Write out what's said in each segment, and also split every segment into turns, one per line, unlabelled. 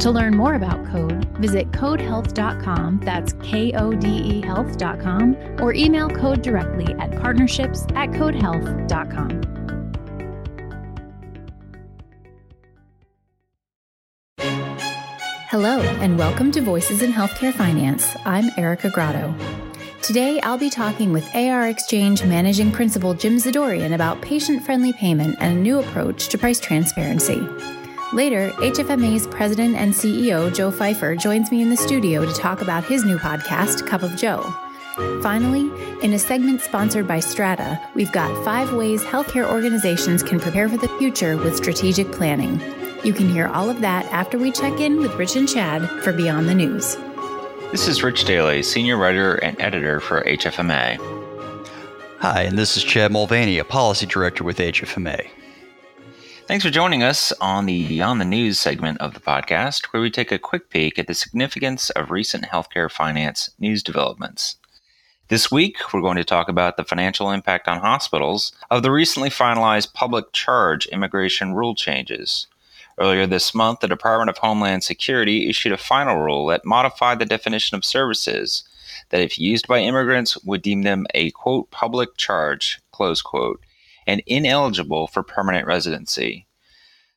To learn more about Kode, visit kodehealth.com, that's K O D E health.com, or email Kode directly at partnerships at kodehealth.com. Hello, and welcome to Voices in Healthcare Finance. I'm Erica Grotto. Today, I'll be talking with ARXchange Managing Principal Jim Zadoorian about patient friendly payment and a new approach to price transparency. Later, HFMA's president and CEO, Joe Fifer, joins me in the studio to talk about his new podcast, Cup of Joe. Finally, in a segment sponsored by Strata, we've got five ways healthcare organizations can prepare for the future with strategic planning. You can hear all of that after we check in with Rich and Chad for Beyond the News.
This is Rich Daly, Senior Writer and Editor for HFMA.
Hi, and this is Chad Mulvany, a Policy Director with HFMA.
Thanks for joining us on the Beyond the News segment of the podcast, where we take a quick peek at the significance of recent healthcare finance news developments. This week, we're going to talk about the financial impact on hospitals of the recently finalized public charge immigration rule changes. Earlier this month, the Department of Homeland Security issued a final rule that modified the definition of services that, if used by immigrants, would deem them a quote public charge, close quote, and ineligible for permanent residency.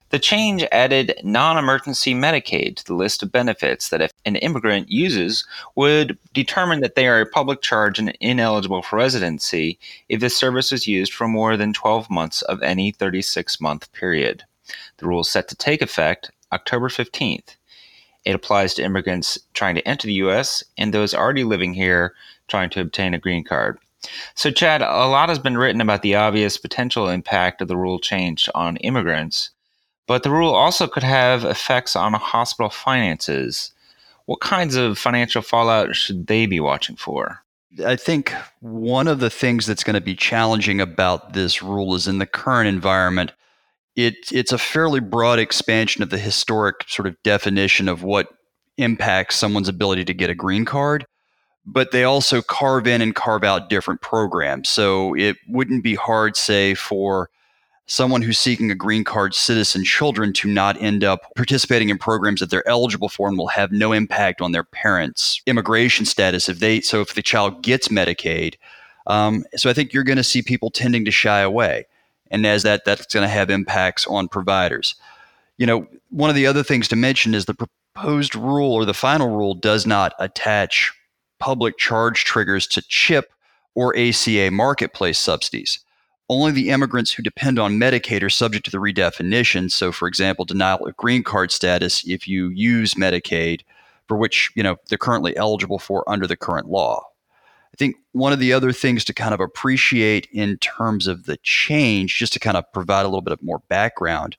The change added non emergency Medicaid to the list of benefits that, if an immigrant uses, would determine that they are a public charge and ineligible for residency if the service is used for more than 12 months of any 36 month period. The rule is set to take effect October 15th. It applies to immigrants trying to enter the U.S. and those already living here trying to obtain a green card. So, Chad, a lot has been written about the obvious potential impact of the rule change on immigrants, but the rule also could have effects on hospital finances. What kinds of financial fallout should they be watching for?
I think one of the things that's going to be challenging about this rule is in the current environment, it, it's a fairly broad expansion of the historic sort of definition of what impacts someone's ability to get a green card but they also carve in and carve out different programs. So it wouldn't be hard, say, for someone who's seeking a green card citizen children to not end up participating in programs that they're eligible for and will have no impact on their parents' immigration status if they so if the child gets Medicaid. Um, so I think you're going to see people tending to shy away, and as that that's going to have impacts on providers. You know, one of the other things to mention is the proposed rule or the final rule does not attach public charge triggers to CHIP or ACA marketplace subsidies. Only the immigrants who depend on Medicaid are subject to the redefinition. So, for example, denial of green card status if you use Medicaid, for which you know they're currently eligible for under the current law. I think one of the other things to kind of appreciate in terms of the change, just to kind of provide a little bit of more background,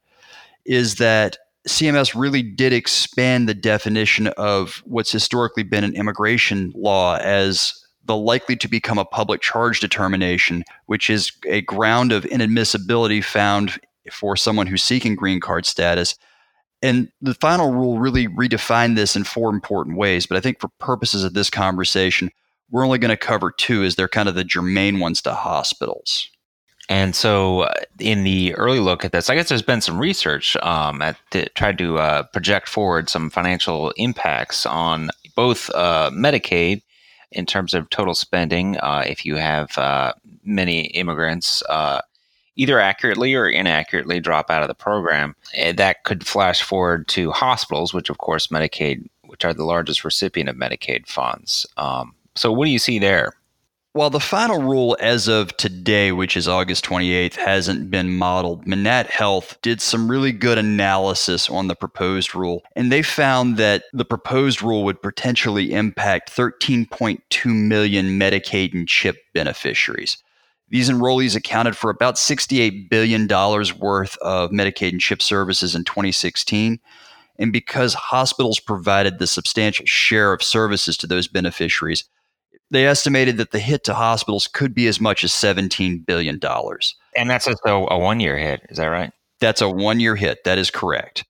is that CMS really did expand the definition of what's historically been an immigration law as the likely to become a public charge determination, which is a ground of inadmissibility found for someone who's seeking green card status. And the final rule really redefined this in four important ways. But I think for purposes of this conversation, we're only going to cover two as they're kind of the germane ones to hospitals.
And so, uh, in the early look at this, I guess there's been some research um, at to try to uh, project forward some financial impacts on both uh, Medicaid in terms of total spending. Uh, if you have uh, many immigrants, uh, either accurately or inaccurately drop out of the program, eh, that could flash forward to hospitals, which of course Medicaid, which are the largest recipient of Medicaid funds. Um, so, what do you see there?
While the final rule as of today, which is August 28th, hasn't been modeled, Manatt Health did some really good analysis on the proposed rule, and they found that the proposed rule would potentially impact 13.2 million Medicaid and CHIP beneficiaries. These enrollees accounted for about $68 billion worth of Medicaid and CHIP services in 2016. And because hospitals provided the substantial share of services to those beneficiaries, They estimated that the hit to hospitals could be as much as $17 billion.
And that's just a, a one year hit. Is that right?
That's a one year hit. That is correct.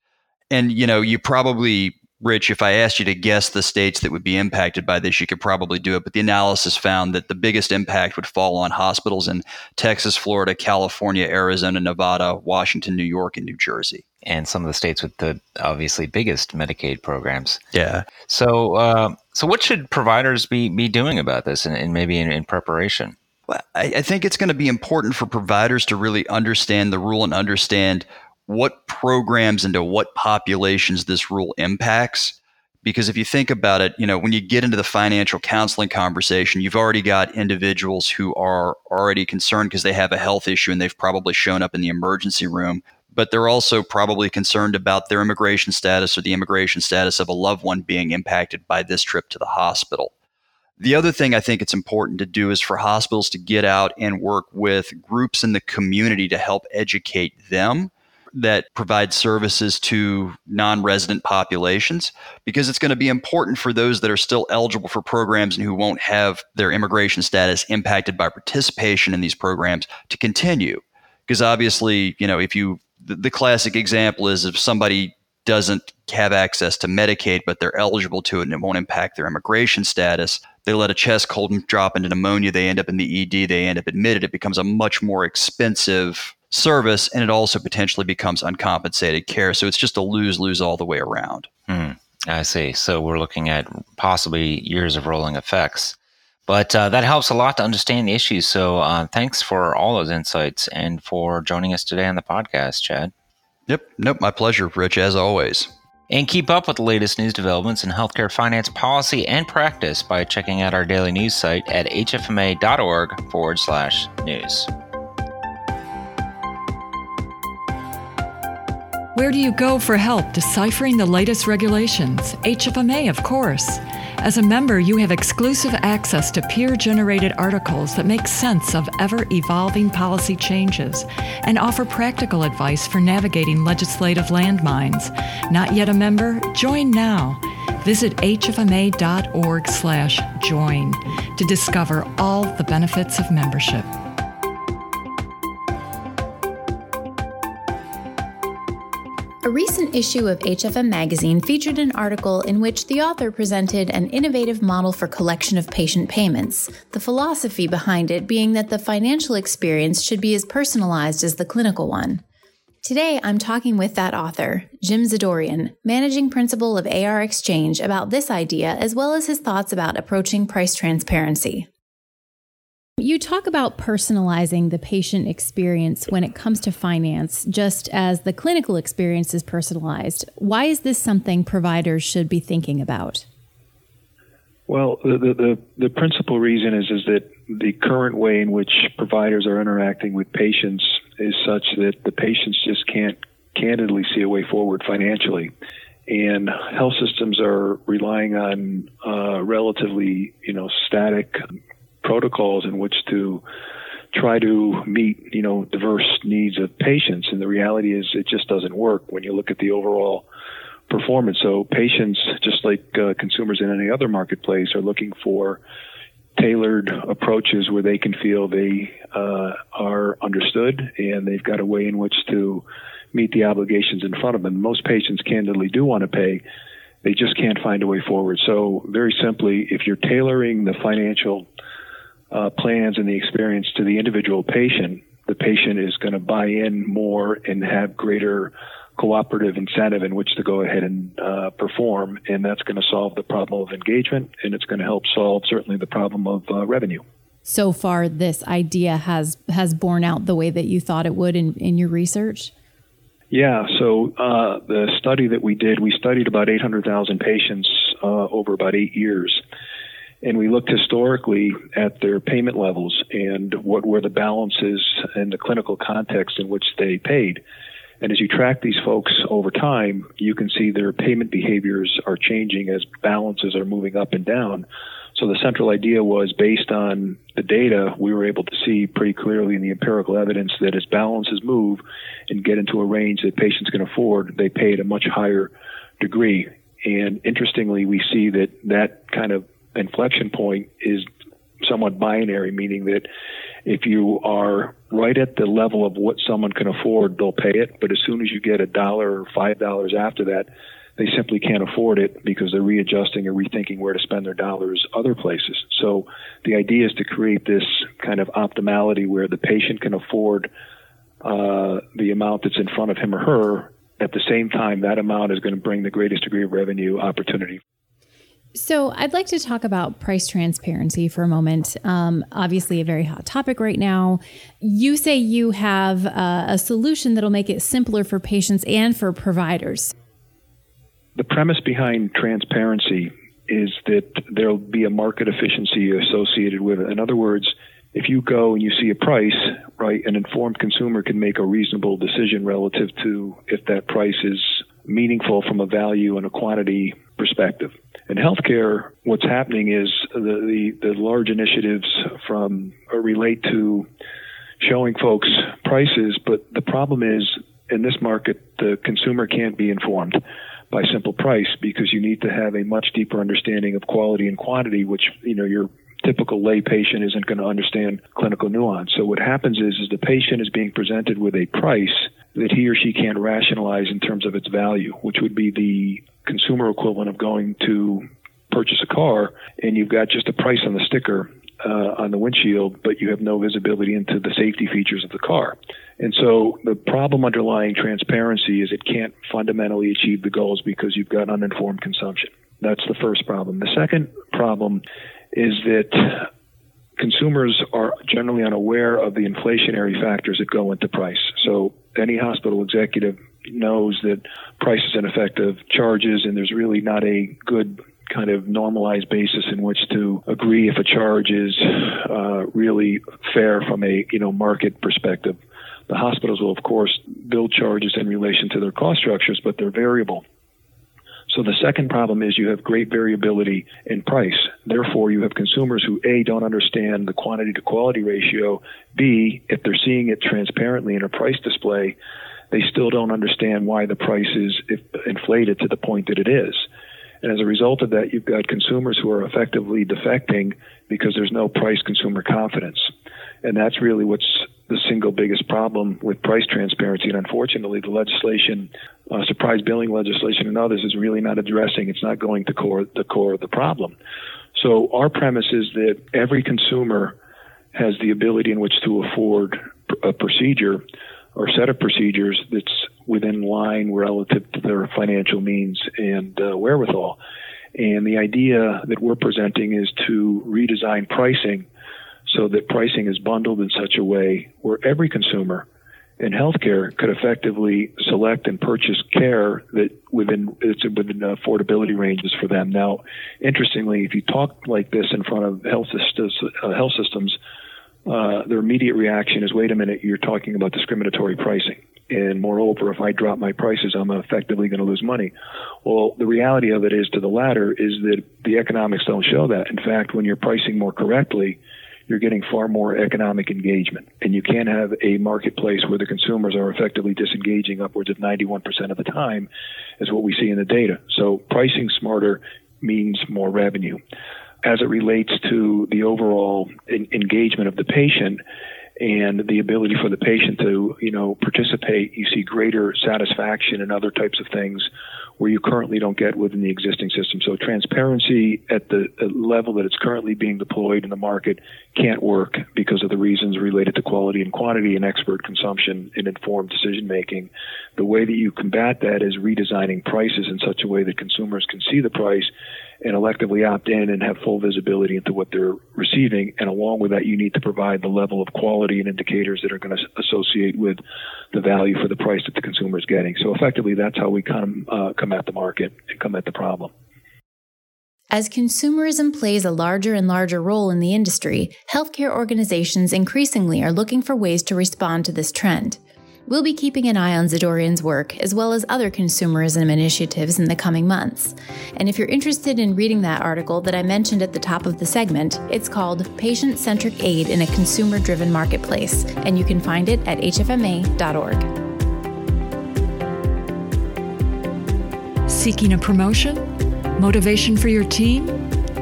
And, you know, you probably Rich, if I asked you to guess the states that would be impacted by this, you could probably do it. But the analysis found that the biggest impact would fall on hospitals in Texas, Florida, California, Arizona, Nevada, Washington, New York, and New Jersey.
And some of the states with the obviously biggest Medicaid programs.
Yeah.
So, uh, so what should providers be be doing about this, and, and maybe in, in preparation?
Well, I, I think it's going to be important for providers to really understand the rule and understand what programs into what populations this rule impacts. Because if you think about it, you know, when you get into the financial counseling conversation, you've already got individuals who are already concerned because they have a health issue and they've probably shown up in the emergency room. But they're also probably concerned about their immigration status or the immigration status of a loved one being impacted by this trip to the hospital. The other thing I think it's important to do is for hospitals to get out and work with groups in the community to help educate them that provide services to non resident populations because it's going to be important for those that are still eligible for programs and who won't have their immigration status impacted by participation in these programs to continue. Because obviously, you know, if you, the, the classic example is if somebody doesn't have access to Medicaid, but they're eligible to it and it won't impact their immigration status. They let a chest cold drop into pneumonia. They end up in the ED. They end up admitted. It becomes a much more expensive service and it also potentially becomes uncompensated care. So it's just a lose lose all the way around.
Hmm. I see. So we're looking at possibly years of rolling effects. But uh, that helps a lot to understand the issues. So uh, thanks for all those insights and for joining us today on the podcast, Chad.
Yep. Nope. My pleasure, Rich, as always.
And keep up with the latest news developments in healthcare finance policy and practice by checking out our daily news site at hfma.org forward slash news.
Where do you go for help deciphering the latest regulations? HFMA, of course. As a member, you have exclusive access to peer generated articles that make sense of ever evolving policy changes and offer practical advice for navigating legislative landmines. Not yet a member? Join now. Visit hfma.org/join to discover all the benefits of membership.
Issue of HFM magazine featured an article in which the author presented an innovative model for collection of patient payments, the philosophy behind it being that the financial experience should be as personalized as the clinical one. Today, I'm talking with that author, Jim Zadoorian, managing principal of ARXchange, about this idea as well as his thoughts about approaching price transparency. You talk about personalizing the patient experience when it comes to finance, just as the clinical experience is personalized. Why is this something providers should be thinking about?
Well, the, the, the principal reason is, is that the current way in which providers are interacting with patients is such that the patients just can't candidly see a way forward financially. And health systems are relying on uh, relatively, you know, static protocols in which to try to meet you know diverse needs of patients. And the reality is it just doesn't work when you look at the overall performance. So patients just like uh, consumers in any other marketplace are looking for tailored approaches where they can feel they uh, are understood and they've got a way in which to meet the obligations in front of them. Most patients candidly do want to pay. They just can't find a way forward. So very simply if you're tailoring the financial uh, plans and the experience to the individual patient, the patient is going to buy in more and have greater cooperative incentive in which to go ahead and uh, perform, and that's going to solve the problem of engagement, and it's going to help solve certainly the problem of uh, revenue.
So far, this idea has has borne out the way that you thought it would in, in your research.
Yeah, so uh, the study that we did, we studied about 800,000 patients uh, over about eight years and we looked historically at their payment levels and what were the balances and the clinical context in which they paid. And as you track these folks over time, you can see their payment behaviors are changing as balances are moving up and down. So the central idea was based on the data, we were able to see pretty clearly in the empirical evidence that as balances move and get into a range that patients can afford, they pay at a much higher degree. And interestingly, we see that that kind of inflection point is somewhat binary, meaning that if you are right at the level of what someone can afford, they'll pay it. But as soon as you get a dollar or five dollars after that, they simply can't afford it because they're readjusting or rethinking where to spend their dollars other places. So the idea is to create this kind of optimality where the patient can afford uh, the amount that's in front of him or her. At the same time, that amount is going to bring the greatest degree of revenue opportunity
so, I'd like to talk about price transparency for a moment. Um, obviously, a very hot topic right now. You say you have uh, a solution that'll make it simpler for patients and for providers.
The premise behind transparency is that there'll be a market efficiency associated with it. In other words, if you go and you see a price, right, an informed consumer can make a reasonable decision relative to if that price is meaningful from a value and a quantity perspective. In healthcare, what's happening is the, the, the large initiatives from uh, relate to showing folks prices, but the problem is in this market, the consumer can't be informed by simple price because you need to have a much deeper understanding of quality and quantity, which you know your typical lay patient isn't going to understand clinical nuance. So what happens is, is the patient is being presented with a price that he or she can't rationalize in terms of its value, which would be the consumer equivalent of going to purchase a car and you've got just a price on the sticker uh, on the windshield, but you have no visibility into the safety features of the car. And so the problem underlying transparency is it can't fundamentally achieve the goals because you've got uninformed consumption. That's the first problem. The second problem is that consumers are generally unaware of the inflationary factors that go into price. So any hospital executive knows that price is an effect of charges, and there's really not a good kind of normalized basis in which to agree if a charge is uh, really fair from a you know market perspective. The hospitals will of course build charges in relation to their cost structures, but they're variable. So the second problem is you have great variability in price. Therefore, you have consumers who A, don't understand the quantity to quality ratio. B, if they're seeing it transparently in a price display, they still don't understand why the price is inflated to the point that it is. And as a result of that, you've got consumers who are effectively defecting because there's no price consumer confidence. And that's really what's the single biggest problem with price transparency. And unfortunately, the legislation, uh, surprise billing legislation and others is really not addressing, it's not going to core, the core of the problem. So our premise is that every consumer has the ability in which to afford a procedure or set of procedures that's within line relative to their financial means and uh, wherewithal. And the idea that we're presenting is to redesign pricing so that pricing is bundled in such a way where every consumer in healthcare could effectively select and purchase care that within it's within affordability ranges for them. Now, interestingly, if you talk like this in front of health systems, uh, health systems, uh, their immediate reaction is, "Wait a minute, you're talking about discriminatory pricing." And moreover, if I drop my prices, I'm effectively going to lose money. Well, the reality of it is to the latter is that the economics don't show that. In fact, when you're pricing more correctly, you're getting far more economic engagement. And you can't have a marketplace where the consumers are effectively disengaging upwards of 91% of the time, is what we see in the data. So pricing smarter means more revenue. As it relates to the overall engagement of the patient, and the ability for the patient to, you know, participate, you see greater satisfaction and other types of things where you currently don't get within the existing system. So transparency at the level that it's currently being deployed in the market can't work because of the reasons related to quality and quantity and expert consumption and informed decision making. The way that you combat that is redesigning prices in such a way that consumers can see the price and electively opt in and have full visibility into what they're receiving. And along with that, you need to provide the level of quality and indicators that are going to associate with the value for the price that the consumer is getting. So effectively, that's how we come uh, come at the market and come at the problem.
As consumerism plays a larger and larger role in the industry, healthcare organizations increasingly are looking for ways to respond to this trend. We'll be keeping an eye on Zadoorian's work as well as other consumerism initiatives in the coming months. And if you're interested in reading that article that I mentioned at the top of the segment, it's called Patient Centric Aid in a Consumer Driven Marketplace, and you can find it at hfma.org.
Seeking a promotion? Motivation for your team?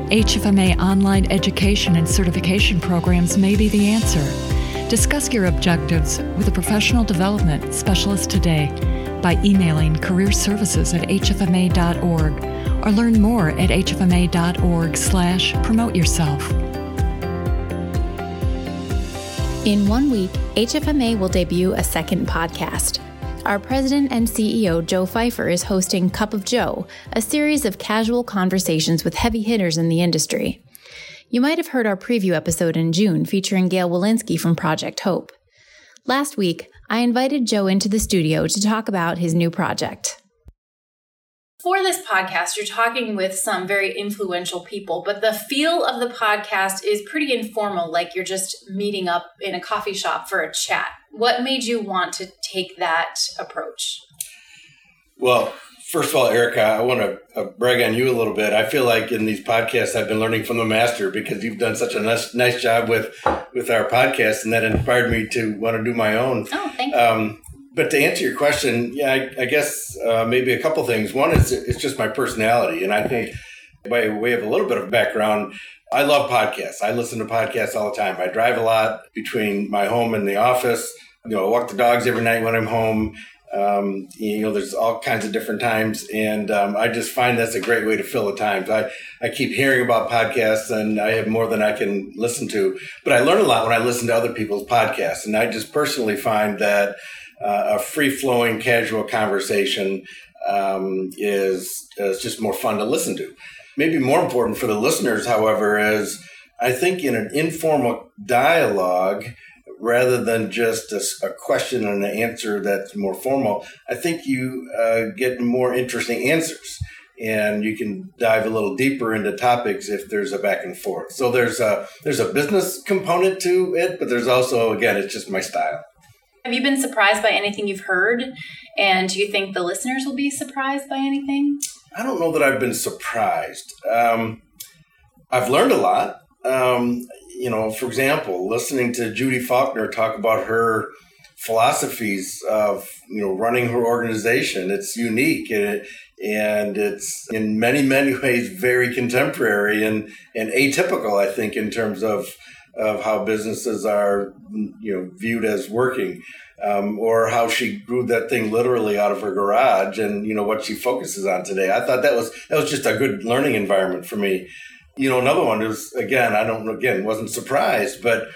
HFMA online education and certification programs may be the answer. Discuss your objectives with a professional development specialist today by emailing careerservices at hfma.org or learn more at hfma.org slash promote yourself.
In one week, HFMA will debut a second podcast. Our president and CEO, Joe Fifer, is hosting Cup of Joe, a series of casual conversations with heavy hitters in the industry. You might have heard our preview episode in June featuring Gail Wilensky from Project Hope. Last week, I invited Joe into the studio to talk about his new project. For this podcast, you're talking with some very influential people, but the feel of the podcast is pretty informal, like you're just meeting up in a coffee shop for a chat. What made you want to take that approach?
Well, first of all, Erica, I want to uh, brag on you a little bit. I feel like in these podcasts, I've been learning from the master because you've done such a nice, nice job with with our podcast, and that inspired me to want to do my own.
Oh, thank you. Um,
but to answer your question, yeah, I, I guess uh, maybe a couple things. One is it's just my personality, and I think by way of a little bit of background, I love podcasts. I listen to podcasts all the time. I drive a lot between my home and the office. You know, I walk the dogs every night when I'm home. Um, you know, there's all kinds of different times, and um, I just find that's a great way to fill the times. I, I keep hearing about podcasts, and I have more than I can listen to. But I learn a lot when I listen to other people's podcasts, and I just personally find that uh, a free flowing, casual conversation um, is is just more fun to listen to. Maybe more important for the listeners, however, is I think in an informal dialogue rather than just a, a, question and an answer that's more formal, I think you uh, get more interesting answers. And you can dive a little deeper into topics if there's a back and forth. So there's a there's a business component to it, but there's also again it's just my style.
Have you been surprised by anything you've heard? And do you think the listeners will be surprised by anything?
I don't know that I've been surprised. Um, I've learned a lot. Um, you know, for example, listening to Judy Faulkner talk about her philosophies of you know running her organization, it's unique and it, and it's in many many ways very contemporary and and atypical. I think in terms of of how businesses are you know viewed as working. Um, or how she grew that thing literally out of her garage and you know what she focuses on today i thought that was that was just a good learning environment for me you know, another one is again, I don't again wasn't surprised, but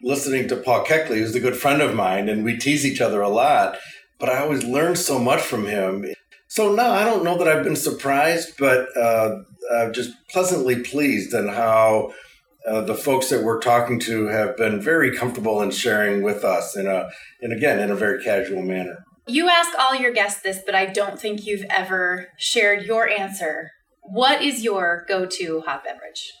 listening to Paul Keckley, who's a good friend of mine, and we tease each other a lot. But I always learn so much from him. So no, I don't know that I've been surprised, but uh, uh, just pleasantly pleased and how uh, the folks that we're talking to have been very comfortable in sharing with us in a, and again, in a very casual manner.
You ask all your guests this, but I don't think you've ever shared your answer what is your go-to hot beverage?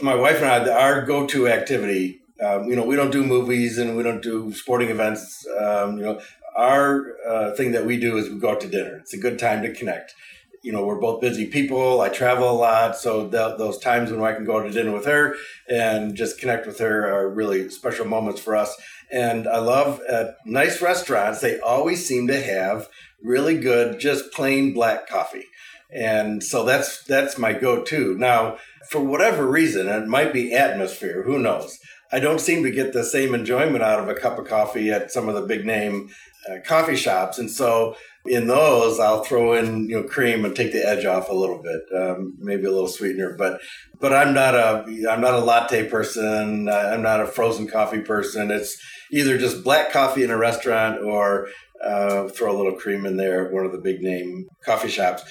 My wife and I, our go-to activity. Um, you know, we don't do movies and we don't do sporting events. Um, you know, our uh, thing that we do is we go out to dinner. It's a good time to connect. You know, we're both busy people. I travel a lot, so th- those times when I can go out to dinner with her and just connect with her are really special moments for us. And I love at nice restaurants; they always seem to have really good, just plain black coffee and so that's that's my go-to. Now for whatever reason it might be atmosphere who knows? I don't seem to get the same enjoyment out of a cup of coffee at some of the big name uh, coffee shops. And so in those i'll throw in you know cream and take the edge off a little bit um, maybe a little sweetener. But but i'm not a i'm not a latte person. I'm not a frozen coffee person. It's either just black coffee in a restaurant or uh, throw a little cream in there at one of the big name coffee shops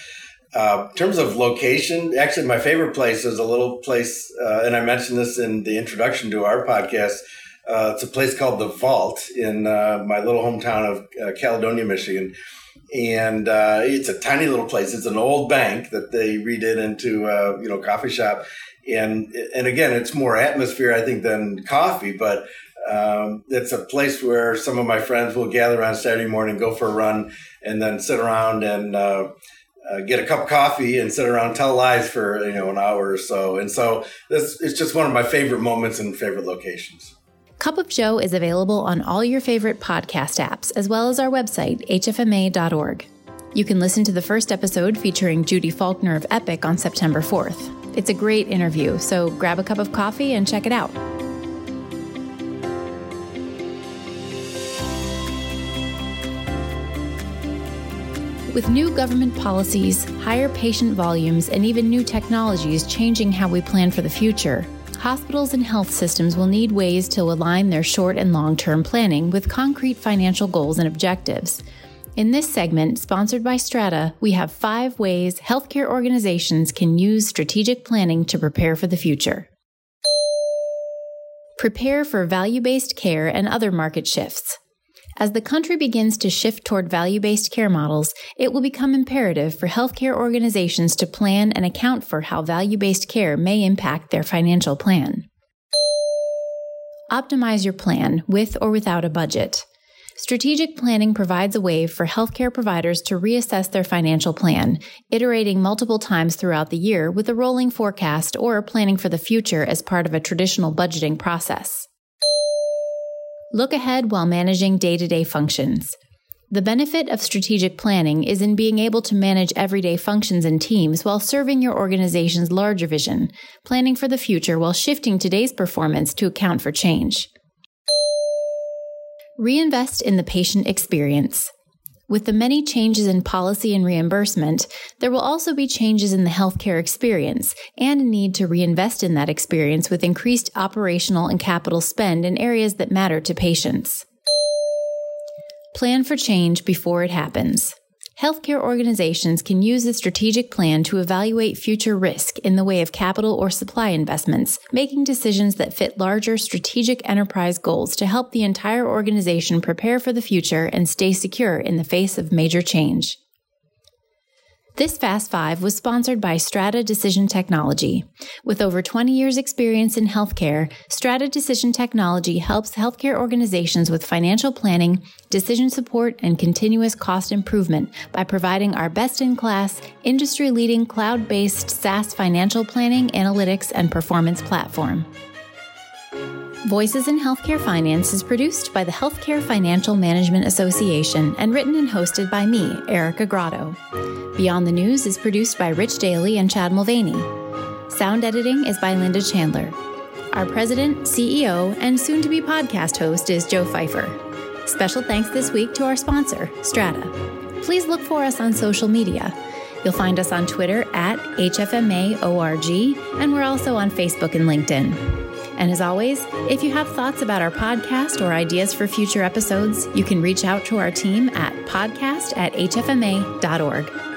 uh, in terms of location, actually, my favorite place is a little place, uh, and I mentioned this in the introduction to our podcast. Uh, it's a place called the Vault in uh, my little hometown of uh, Caledonia, Michigan, and it's a tiny little place. It's an old bank that they redid into you know coffee shop, and and again, it's more atmosphere I think than coffee, but um, it's a place where some of my friends will gather on Saturday morning, go for a run, and then sit around and uh, Uh, get a cup of coffee and sit around and tell lies for you know an hour or so. And so this it's just one of my favorite moments and favorite locations.
Cup of Joe is available on all your favorite podcast apps, as well as our website, hfma.org. You can listen to the first episode featuring Judy Faulkner of Epic on September 4th. It's a great interview, so grab a cup of coffee and check it out. With new government policies, higher patient volumes, and even new technologies changing how we plan for the future, hospitals and health systems will need ways to align their short and long term planning with concrete financial goals and objectives. In this segment, sponsored by Strata, we have five ways healthcare organizations can use strategic planning to prepare for the future. Prepare for value based care and other market shifts. As the country begins to shift toward value based care models, it will become imperative for healthcare organizations to plan and account for how value based care may impact their financial plan. Optimize your plan with or without a budget. Strategic planning provides a way for healthcare providers to reassess their financial plan, iterating multiple times throughout the year with a rolling forecast or planning for the future as part of a traditional budgeting process. Look ahead while managing day to day functions. The benefit of strategic planning is in being able to manage everyday functions and teams while serving your organization's larger vision, planning for the future while shifting today's performance to account for change. Reinvest in the patient experience. With the many changes in policy and reimbursement, there will also be changes in the healthcare experience and a need to reinvest in that experience with increased operational and capital spend in areas that matter to patients. Plan for change before it happens. Healthcare organizations can use a strategic plan to evaluate future risk in the way of capital or supply investments, making decisions that fit larger strategic enterprise goals to help the entire organization prepare for the future and stay secure in the face of major change. This Fast Five was sponsored by Strata Decision Technology. With over 20 years' experience in healthcare, Strata Decision Technology helps healthcare organizations with financial planning, decision support, and continuous cost improvement by providing our best in class, industry leading cloud based SaaS financial planning, analytics, and performance platform. Voices in Healthcare Finance is produced by the Healthcare Financial Management Association and written and hosted by me, Erica Grotto. Beyond the News is produced by Rich Daly and Chad Mulvany. Sound editing is by Linda Chandler. Our president, CEO, and soon to be podcast host is Joe Fifer. Special thanks this week to our sponsor, Strata. Please look for us on social media. You'll find us on Twitter at HFMAORG, and we're also on Facebook and LinkedIn. And as always, if you have thoughts about our podcast or ideas for future episodes, you can reach out to our team at podcast at hfma.org.